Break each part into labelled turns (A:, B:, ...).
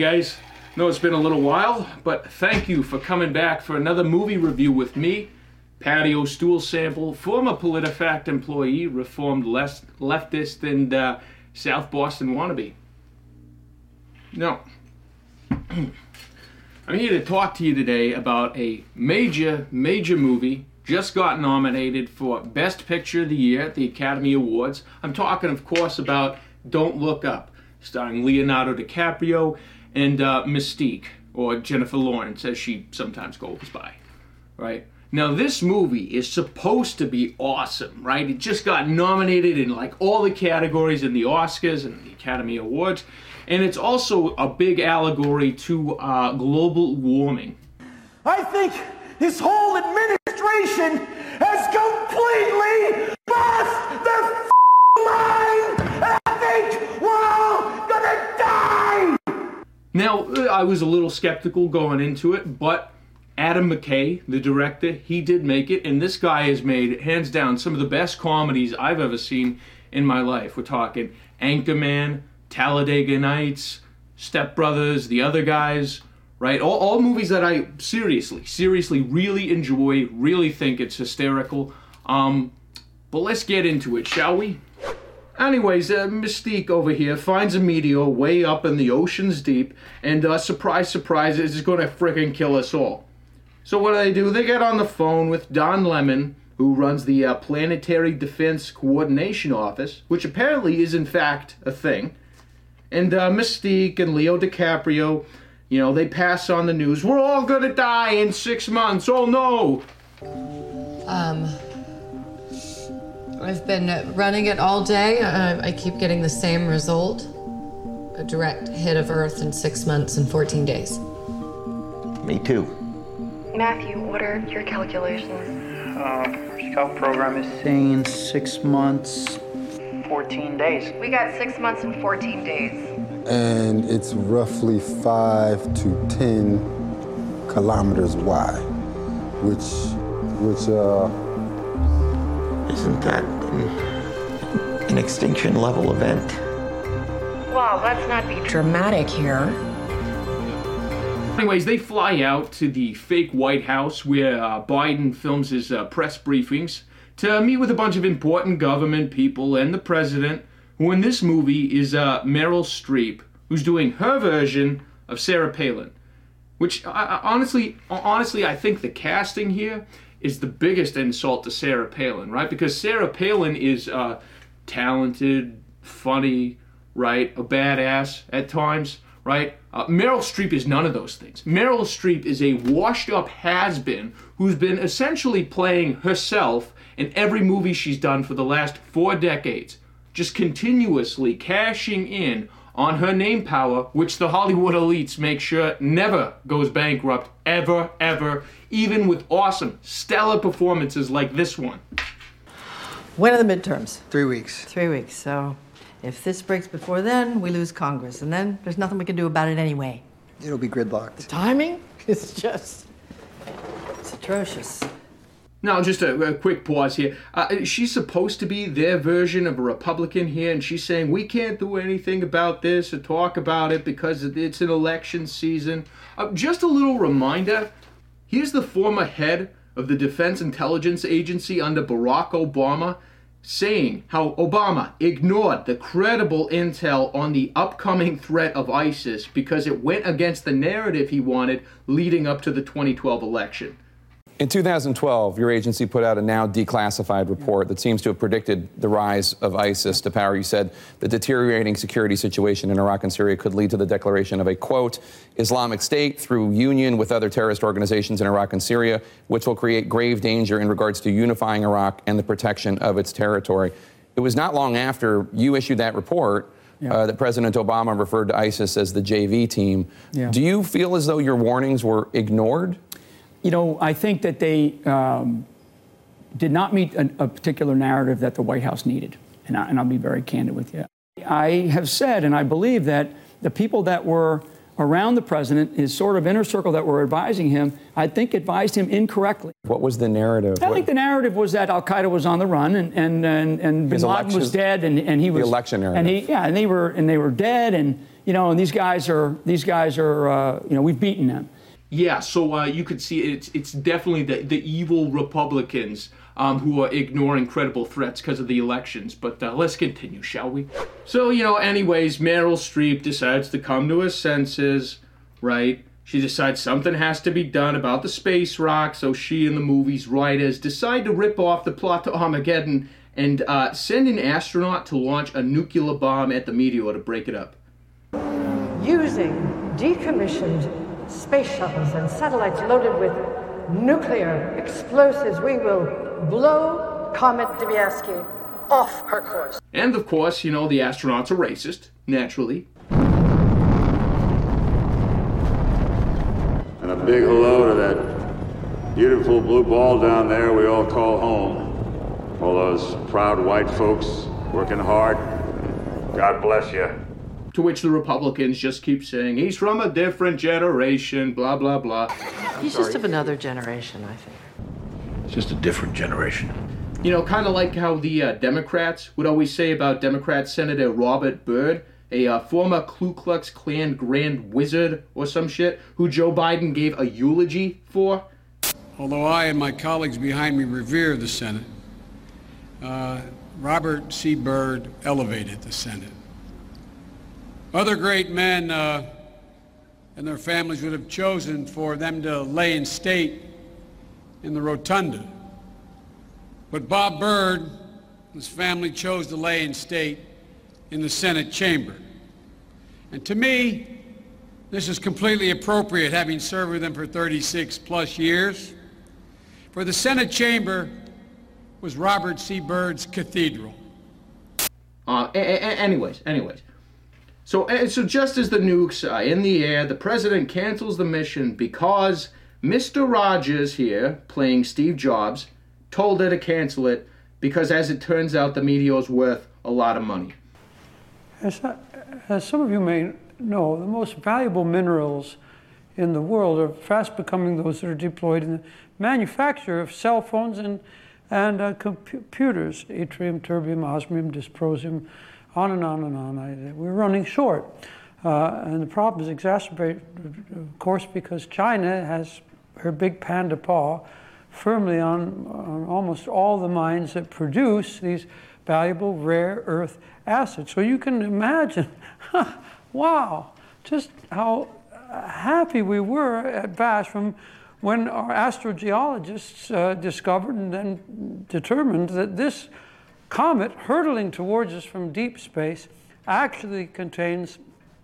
A: Guys, know it's been a little while, but thank you for coming back for another movie review with me, Paddy O'Stoolesample, former PolitiFact employee, reformed less leftist, and uh, South Boston wannabe. No. I'm here to talk to you today about a major, major movie just got nominated for Best Picture of the Year at the Academy Awards. I'm talking, of course, about Don't Look Up, starring Leonardo DiCaprio and uh, Mystique, or Jennifer Lawrence, as she sometimes goes by. Right? Now, this movie is supposed to be awesome, right? It just got nominated in like all the categories in the Oscars and the Academy Awards. And it's also a big allegory to uh, global warming.
B: I think this whole administration has completely
A: Now, uh, I was a little skeptical going into it, but Adam McKay, the director, he did make it, and this guy has made, hands down, some of the best comedies I've ever seen in my life. We're talking Anchorman, Talladega Nights, Step Brothers, The Other Guys, right? All, all movies that I seriously, seriously really enjoy, really think it's hysterical. Um, but let's get into it, shall we? Anyways, uh, Mystique over here finds a meteor way up in the ocean's deep, and uh, surprise, surprise, it's going to frickin' kill us all. So what do they do? They get on the phone with Don Lemon, who runs the uh, Planetary Defense Coordination Office, which apparently is in fact a thing. And uh, Mystique and Leo DiCaprio, you know, they pass on the news. We're all gonna die in six months. Oh no!
C: Um, I've been running it all day. Uh, I keep getting the same result a direct hit of Earth in six months and 14 days.
D: Me too.
E: Matthew, what are your calculations?
F: Uh, scout program is saying six months, 14 days.
E: We got six months and 14 days.
G: and it's roughly five to ten kilometers wide, which, which, uh,
D: Isn't that an, an extinction level event?
E: Well, let's not be dramatic here.
A: Anyways, they fly out to the fake White House where uh, Biden films his uh, press briefings to meet with a bunch of important government people and the president, who in this movie is uh, Meryl Streep, who's doing her version of Sarah Palin. Which I, I, honestly, honestly, I think the casting here is the biggest insult to Sarah Palin, right? Because Sarah Palin is uh, talented, funny, right, a badass at times, right? Uh, Meryl Streep is none of those things. Meryl Streep is a washed-up has-been who's been essentially playing herself in every movie she's done for the last four decades, just continuously cashing in on her name power, which the Hollywood elites make sure never goes bankrupt, ever, ever, even with awesome, stellar performances like this one.
H: When are the midterms?
I: Three weeks.
H: Three weeks. So if this breaks before then, we lose Congress. And then there's nothing we can do about it anyway.
I: It'll be gridlocked.
H: Timing is just. It's atrocious.
A: Now, just a, a quick pause here. Uh, she's supposed to be their version of a Republican here, and she's saying we can't do anything about this or talk about it because it's an election season. Uh, just a little reminder here's the former head of the Defense Intelligence Agency under Barack Obama saying how Obama ignored the credible intel on the upcoming threat of ISIS because it went against the narrative he wanted leading up to the 2012 election.
J: In 2012, your agency put out a now declassified report that seems to have predicted the rise of ISIS to power. You said the deteriorating security situation in Iraq and Syria could lead to the declaration of a quote Islamic State through union with other terrorist organizations in Iraq and Syria, which will create grave danger in regards to unifying Iraq and the protection of its territory. It was not long after you issued that report.
K: Yeah.
J: Uh, that President Obama referred to ISIS as the JV team.
K: Yeah.
J: Do you feel as though your warnings were ignored?
K: You know, I think that they um, did not meet a, a, particular narrative that the White House needed. And, I, and I'll be very candid with you. I have said, and I believe that the people that were around the president, his sort of inner circle that were advising him, I think advised him incorrectly.
J: What was the narrative?
K: I think the narrative was that Al Qaeda was on the run and and and, and Bin Laden was dead and, and he was the
J: election
K: and he
J: narrative.
K: yeah and they were and they were dead and you know, and these guys are these guys are uh, you know we've beaten them.
A: Yeah, so uh, you could see it's it's definitely the the evil Republicans um, who are ignoring credible threats because of the elections. But uh, let's continue, shall we? So you know, anyways, Meryl Streep decides to come to her senses, right? She decides something has to be done about the space rock, so she and the movie's writers decide to rip off the plot to Armageddon and uh, send an astronaut to launch a nuclear bomb at the meteor to break it up.
I: Using decommissioned space shuttles and satellites loaded with nuclear explosives, we will blow Comet Dibiasky off her course.
A: And of course, you know, the astronauts are racist, naturally.
L: And a big hello to that beautiful blue ball down there we all call home. All those proud white folks working hard. God bless you.
A: To which the Republicans just keep saying, he's from a different generation, blah, blah, blah.
H: He's just of another generation, I think.
M: It's just a different generation.
A: You know, kind of like how the uh, Democrats would always say about Democrat Senator Robert Byrd, a uh, former Ku Klux Klan grand wizard or some shit, who Joe Biden gave a eulogy for.
N: Although I and my colleagues behind me revere the Senate, uh, Robert C. Byrd elevated the Senate. Other great men uh, and their families would have chosen for them to lay in state in the rotunda. But Bob Byrd, and his family chose to lay in state in the Senate chamber. And to me, this is completely appropriate, having served with them for 36 plus years. For the Senate chamber was Robert C. Byrd's cathedral.
A: Uh, anyways, anyways. So, so just as the nukes are in the air, the president cancels the mission because Mr. Rogers here, playing Steve Jobs, told her to cancel it because, as it turns out, the meteor's worth a lot of money.
O: As, as some of you may know, the most valuable minerals in the world are fast becoming those that are deployed in the manufacture of cell phones and, and uh, computers, yttrium, terbium, osmium, dysprosium, on and on and on. I, we're running short. Uh, and the problem is exacerbated, of course, because China has her big panda paw firmly on, on almost all the mines that produce these valuable rare earth acids. So you can imagine, wow, just how happy we were at BASH from when our astrogeologists uh, discovered and then determined that this comet hurtling towards us from deep space actually contains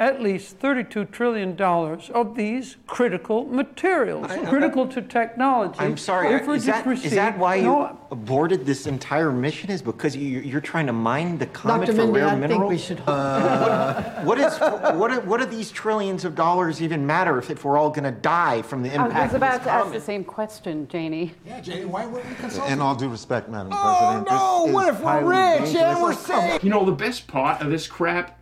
O: at least $32 trillion of these critical materials,
D: I-
O: critical to technology.
D: I'm sorry.
O: If we're
D: Is
O: to
D: that, is
O: proceed-
D: that why you
O: No,
D: aborted this entire mission? Is because you, you're trying to mine the comet
H: Dr.
D: for
H: Mindy,
D: rare
H: I think
D: minerals?
H: we should.
D: what, uh, what is what? Are, what do these trillions of dollars even matter if, if we're all going to die from the impact?
P: I
D: impact?
P: was about
D: this
P: to ask the same question, Janie.
M: Yeah, Janie, why weren't we consulted?
Q: In all due respect, Madam
M: Oh,
Q: President,
M: no,
Q: this
M: what
Q: is
M: if we're rich
Q: dangerous.
M: and we're safe?
A: You know, the best part of this crap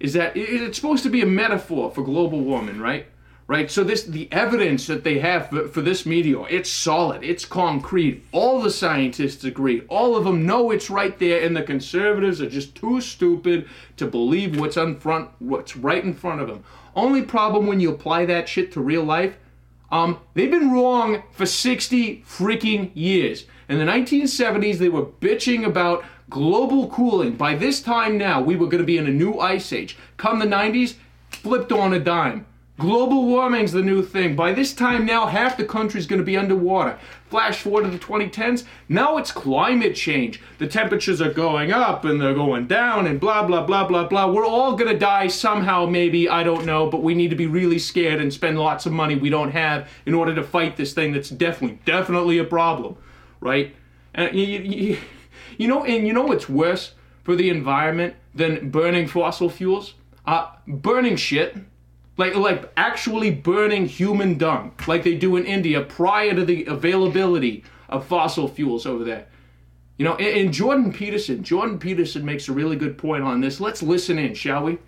A: is that it's supposed to be a metaphor for global warming, right? Right. So this, the evidence that they have for, for this meteor, it's solid, it's concrete. All the scientists agree. All of them know it's right there, and the conservatives are just too stupid to believe what's on front, what's right in front of them. Only problem when you apply that shit to real life um, they've been wrong for 60 freaking years. In the 1970s, they were bitching about global cooling. By this time now, we were going to be in a new ice age. Come the 90s, flipped on a dime. Global warming's the new thing. By this time now, half the country's going to be underwater. Flash forward to the 2010s, now it's climate change. The temperatures are going up and they're going down and blah, blah, blah, blah, blah. We're all going to die somehow, maybe, I don't know, but we need to be really scared and spend lots of money we don't have in order to fight this thing that's definitely, definitely a problem, right? And you, you, you know, and you know what's worse for the environment than burning fossil fuels? Uh, burning shit like like actually burning human dung like they do in India prior to the availability of fossil fuels over there. You know, and, Jordan Peterson, Jordan Peterson makes a really good point on this. Let's listen in, shall we?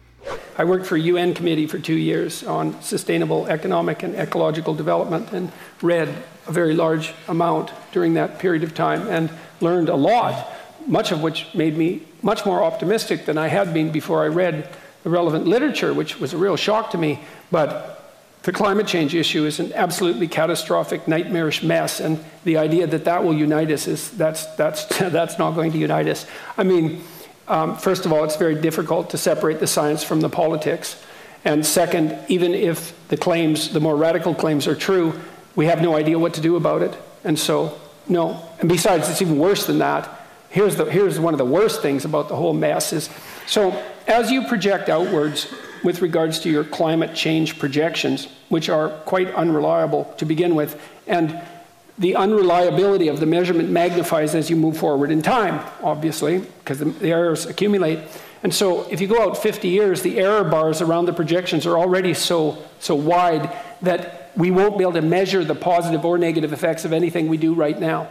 R: I worked for UN committee for two years on sustainable economic and ecological development and read a very large amount during that period of time and learned a lot, much of which made me much more optimistic than I had been before I read the relevant literature, which was a real shock to me. But the climate change issue is an absolutely catastrophic, nightmarish mess, and the idea that that will unite us is that's that's that's not going to unite us. I mean, um, first of all, it's very difficult to separate the science from the politics, and second, even if the claims, the more radical claims, are true, we have no idea what to do about it, and so no. And besides, it's even worse than that. Here's the here's one of the worst things about the whole mess is so as you project outwards with regards to your climate change projections, which are quite unreliable to begin with. And the unreliability of the measurement magnifies as you move forward in time, obviously, because the, the errors accumulate. And so if you go out 50 years, the error bars around the projections are already so, so wide that we won't be able to measure the positive or negative effects of anything we do right now.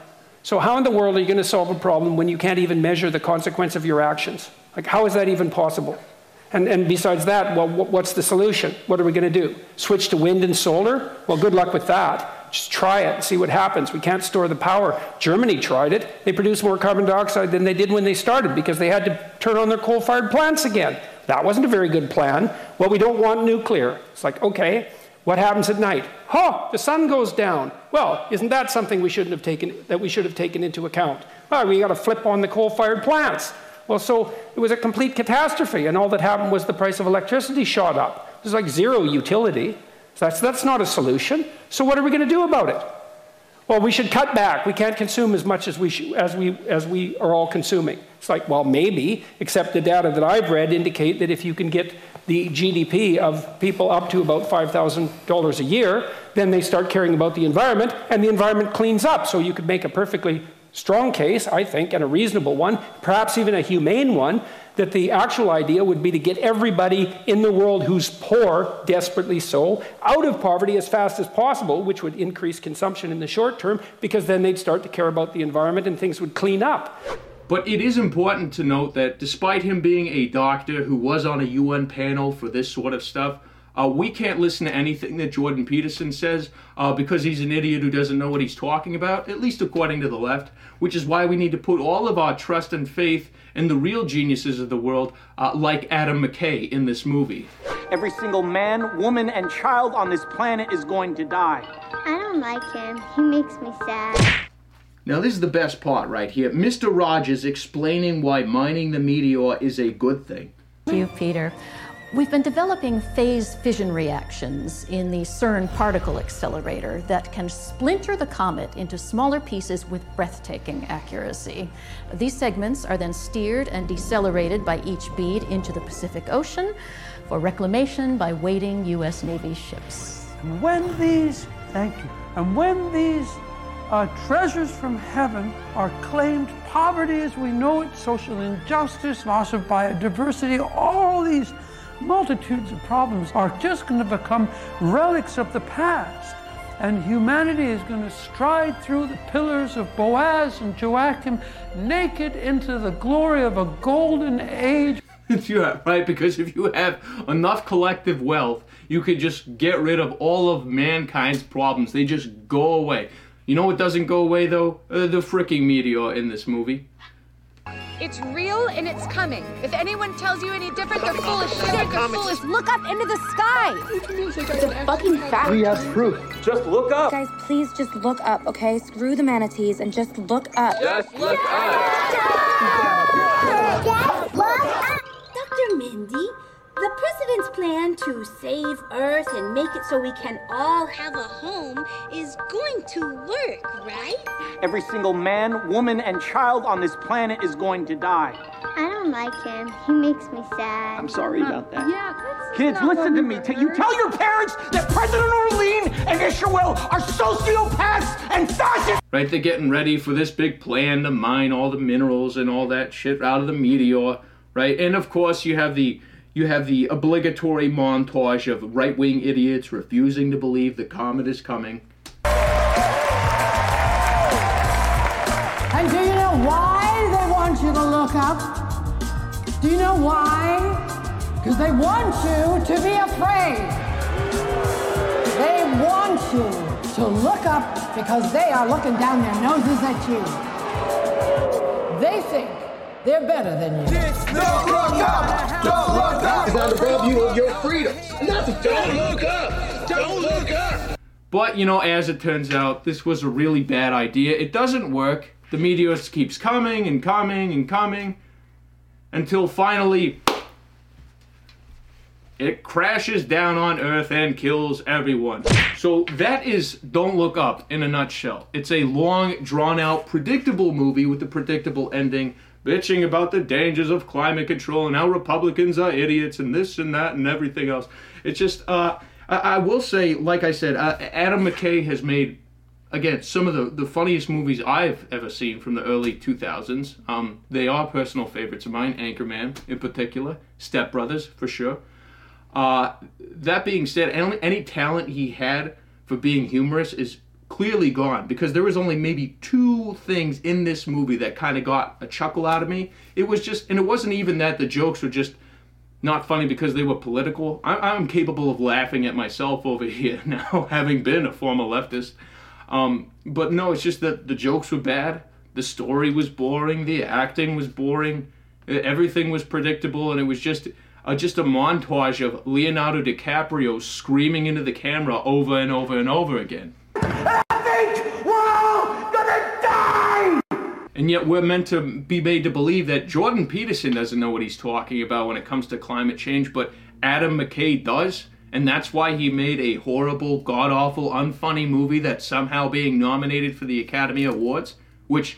R: So, how in the world are you going to solve a problem when you can't even measure the consequence of your actions? Like, how is that even possible? And, and besides that, well, what's the solution? What are we going to do? Switch to wind and solar? Well, good luck with that. Just try it and see what happens. We can't store the power. Germany tried it. They produced more carbon dioxide than they did when they started because they had to turn on their coal fired plants again. That wasn't a very good plan. Well, we don't want nuclear. It's like, okay, what happens at night? Oh, the sun goes down. Well, isn't that something we shouldn't have taken, that we should have taken into account? Well, we got to flip on the coal fired plants. Well, so it was a complete catastrophe, and all that happened was the price of electricity shot up. Was like zero utility. So that's, that's not a solution. So what are we going to do about it? Well, we should cut back. We can't consume as much as we, sh- as, we, as we are all consuming. It's like, well, maybe, except the data that I've read indicate that if you can get the GDP of people up to about $5,000 a year, then they start caring about the environment, and the environment cleans up. So you could make a perfectly strong case, I think, and a reasonable one, perhaps even a humane one, that the actual idea would be to get everybody in the world who's poor, desperately so, out of poverty as fast as possible, which would increase consumption in the short term, because then they'd start to care about the environment and things would clean up.
A: But it is important to note that despite him being a doctor who was on a UN panel for this sort of stuff, uh, we can't listen to anything that Jordan Peterson says uh, because he's an idiot who doesn't know what he's talking about, at least according to the left, which is why we need to put all of our trust and faith in the real geniuses of the world, uh, like Adam McKay in this movie.
B: Every single man, woman, and child on this planet is going to die.
P: I don't like him. He makes me sad.
A: Now, this is the best part right here. Mr. Rogers explaining why mining the meteor is a good thing.
Q: Thank you, Peter. We've been developing phase fission reactions in the CERN particle accelerator that can splinter the comet into smaller pieces with breathtaking accuracy. These segments are then steered and decelerated by each bead into the Pacific Ocean for reclamation by waiting U.S. Navy ships.
O: And when these, thank you, and when these uh, treasures from heaven are claimed, poverty as we know it, social injustice, loss of biodiversity, all these multitudes of problems are just going to become relics of the past. And humanity is going to stride through the pillars of Boaz and Jachin naked into the glory of a golden age.
A: yeah, right, because if you have enough collective wealth, you could just get rid of all of mankind's problems. They just go away. You know what doesn't go away though? Uh, the freaking meteor in this movie.
S: It's real and it's coming. If anyone tells you any different, they're full of shit. They're full of Look up into the sky.
E: It's a fucking fact.
B: We have proof. Just look up.
T: Guys, please just look up, okay? Screw the manatees and just look up.
B: Just look up.
P: Just look up. Dr. Mindy, the president's plan to save Earth and make it so we can all have a home is going to work, right?
B: Every single man, woman, and child on this planet is going to die.
P: I don't like him. He makes me sad.
B: I'm sorry about that.
P: Yeah,
B: Kids, listen to me. T- You tell your parents that President Orlean and Isherwell are sociopaths and fascists.
A: Right, they're getting ready for this big plan to mine all the minerals and all that shit out of the meteor, right? And of course, you have the you have the obligatory montage of right-wing idiots refusing to believe the comet is coming.
I: And do you know why they want you to look up? Do you know why? Because they want you to be afraid. They want you to look up because they are looking down their noses at you. They think They're better than you.
B: Don't look up! Don't look up!
M: Because I rob you of your freedoms. Not the don't look up! Don't look up!
A: But, you know, as it turns out, this was a really bad idea. It doesn't work. The meteor keeps coming and coming and coming until finally it crashes down on Earth and kills everyone. So that is Don't Look Up in a nutshell. It's a long, drawn out, predictable movie with a predictable ending, bitching about the dangers of climate control and how Republicans are idiots and this and that and everything else. It's just, uh, I, I will say, like I said, uh, Adam McKay has made again some of the, the funniest movies I've ever seen from the early 2000s. Um, they are personal favorites of mine. Anchorman, in particular, Step Brothers for sure. Uh, that being said, any, any talent he had for being humorous is clearly gone because there was only maybe two things in this movie that kind of got a chuckle out of me. It was just, and it wasn't even that the jokes were just not funny because they were political. I, I'm capable of laughing at myself over here now, having been a former leftist. Um, but no, it's just that the jokes were bad, the story was boring, the acting was boring, everything was predictable, and it was just uh, just a montage of Leonardo DiCaprio screaming into the camera over and over and over again.
B: We're all gonna die!
A: And yet we're meant to be made to believe that Jordan Peterson doesn't know what he's talking about when it comes to climate change, but Adam McKay does. And that's why he made a horrible, god awful, unfunny movie that's somehow being nominated for the Academy Awards. Which,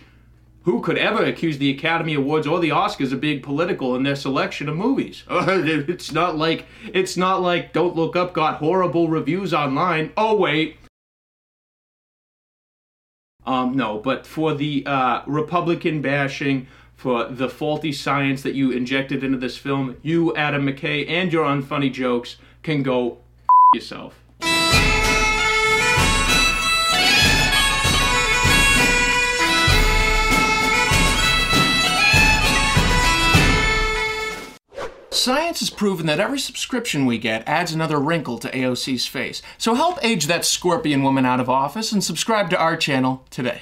A: who could ever accuse the Academy Awards or the Oscars of being political in their selection of movies? it's not like it's not like Don't Look Up got horrible reviews online. Oh wait, um, no, but for the uh, Republican bashing, for the faulty science that you injected into this film, you, Adam McKay, and your unfunny jokes can go yourself.
U: Science has proven that every subscription we get adds another wrinkle to AOC's face. So help age that scorpion woman out of office and subscribe to our channel today.